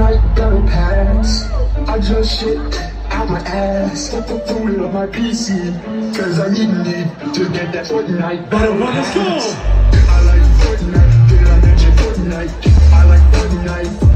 night gonna pass. I just shit out my ass. Get the food on my PC. Cause I need need to get that Fortnite battle Well, let's go. pass. I like Fortnite. Did I mention Fortnite? I like Fortnite.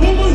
Sun.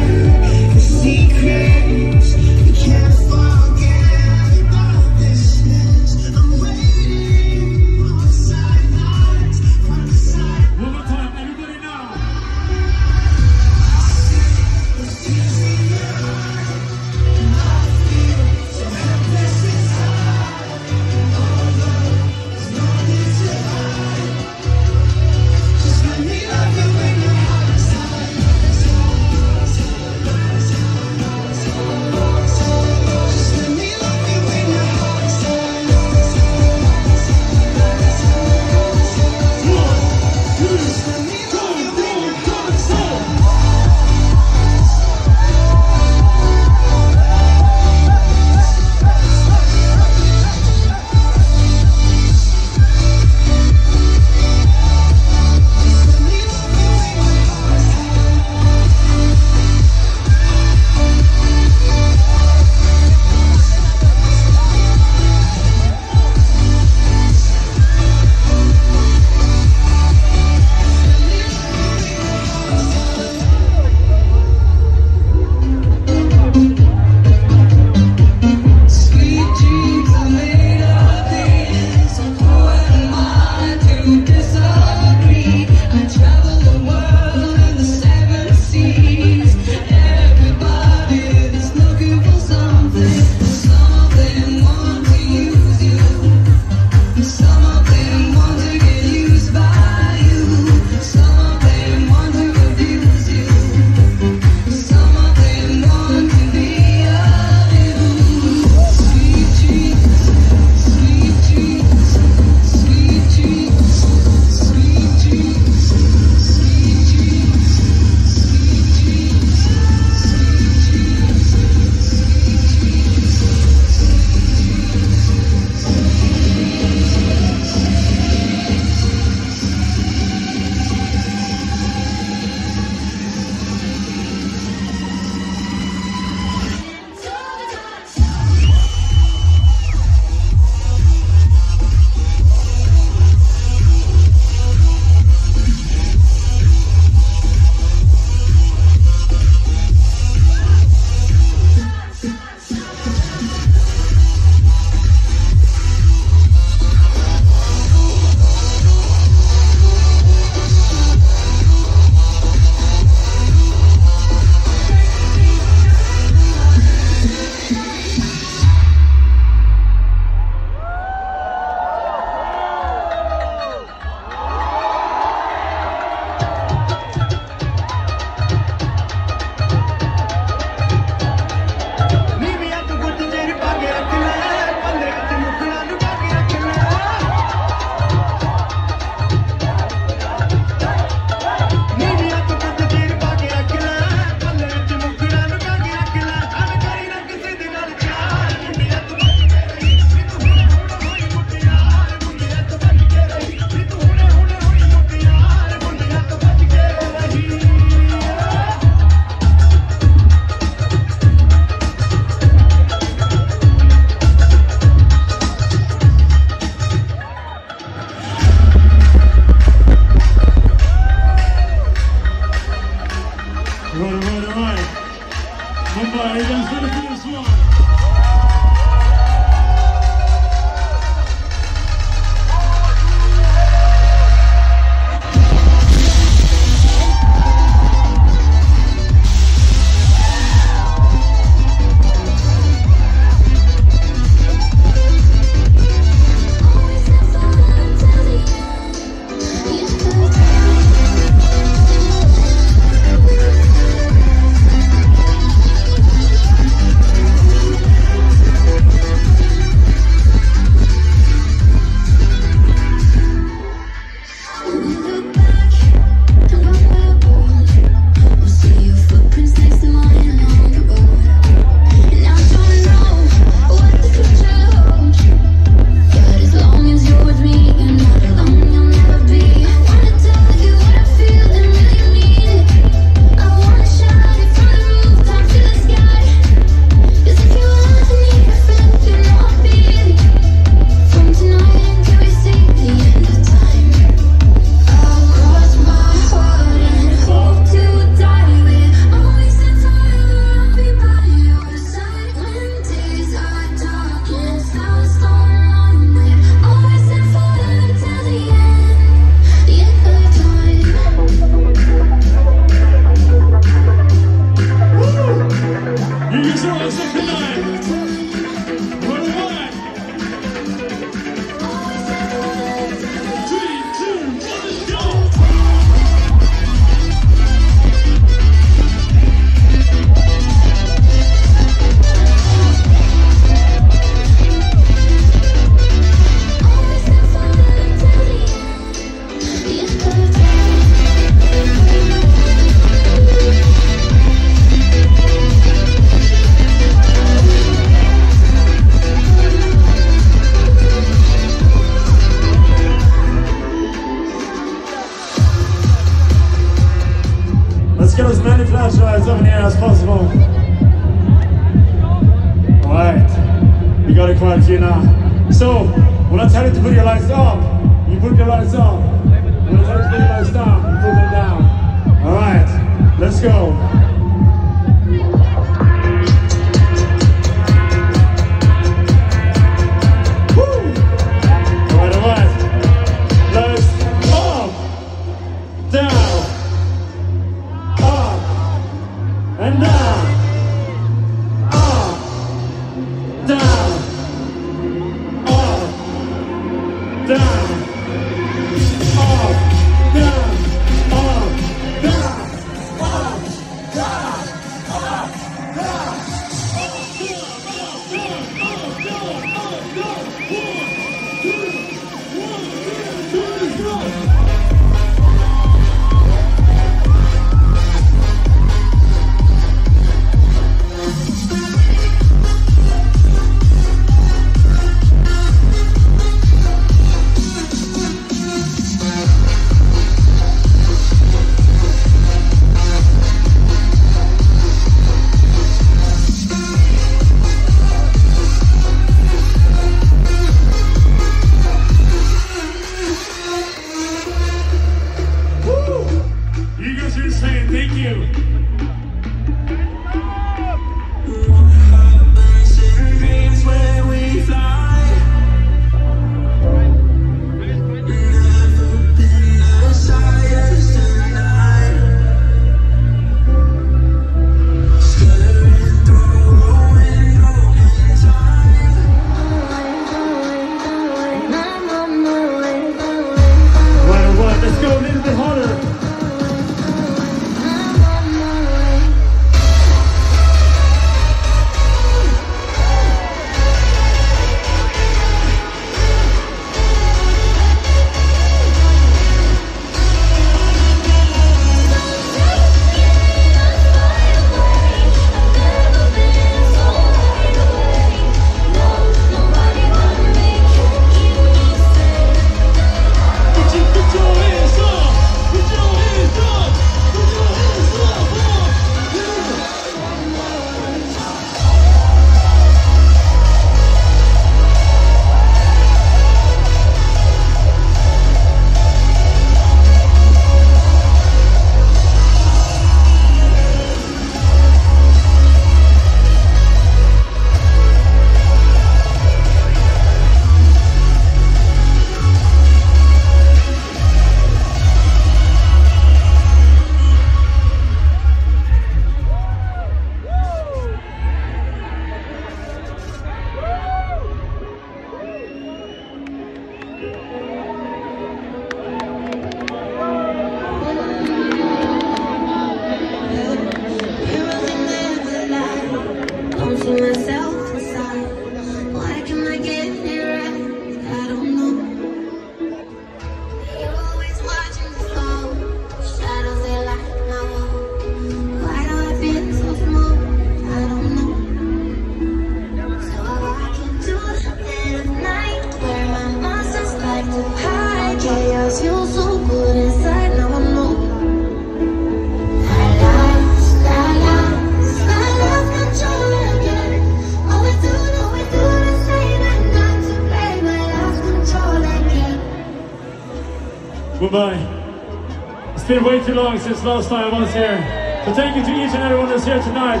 Goodbye. It's been way too long since last time I was here. So thank you to each and everyone that's here tonight.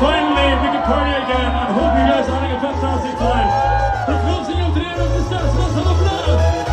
Finally, we can party again. I hope you guys are having a fantastic time. Closing up the end of the steps. Let's have a blast.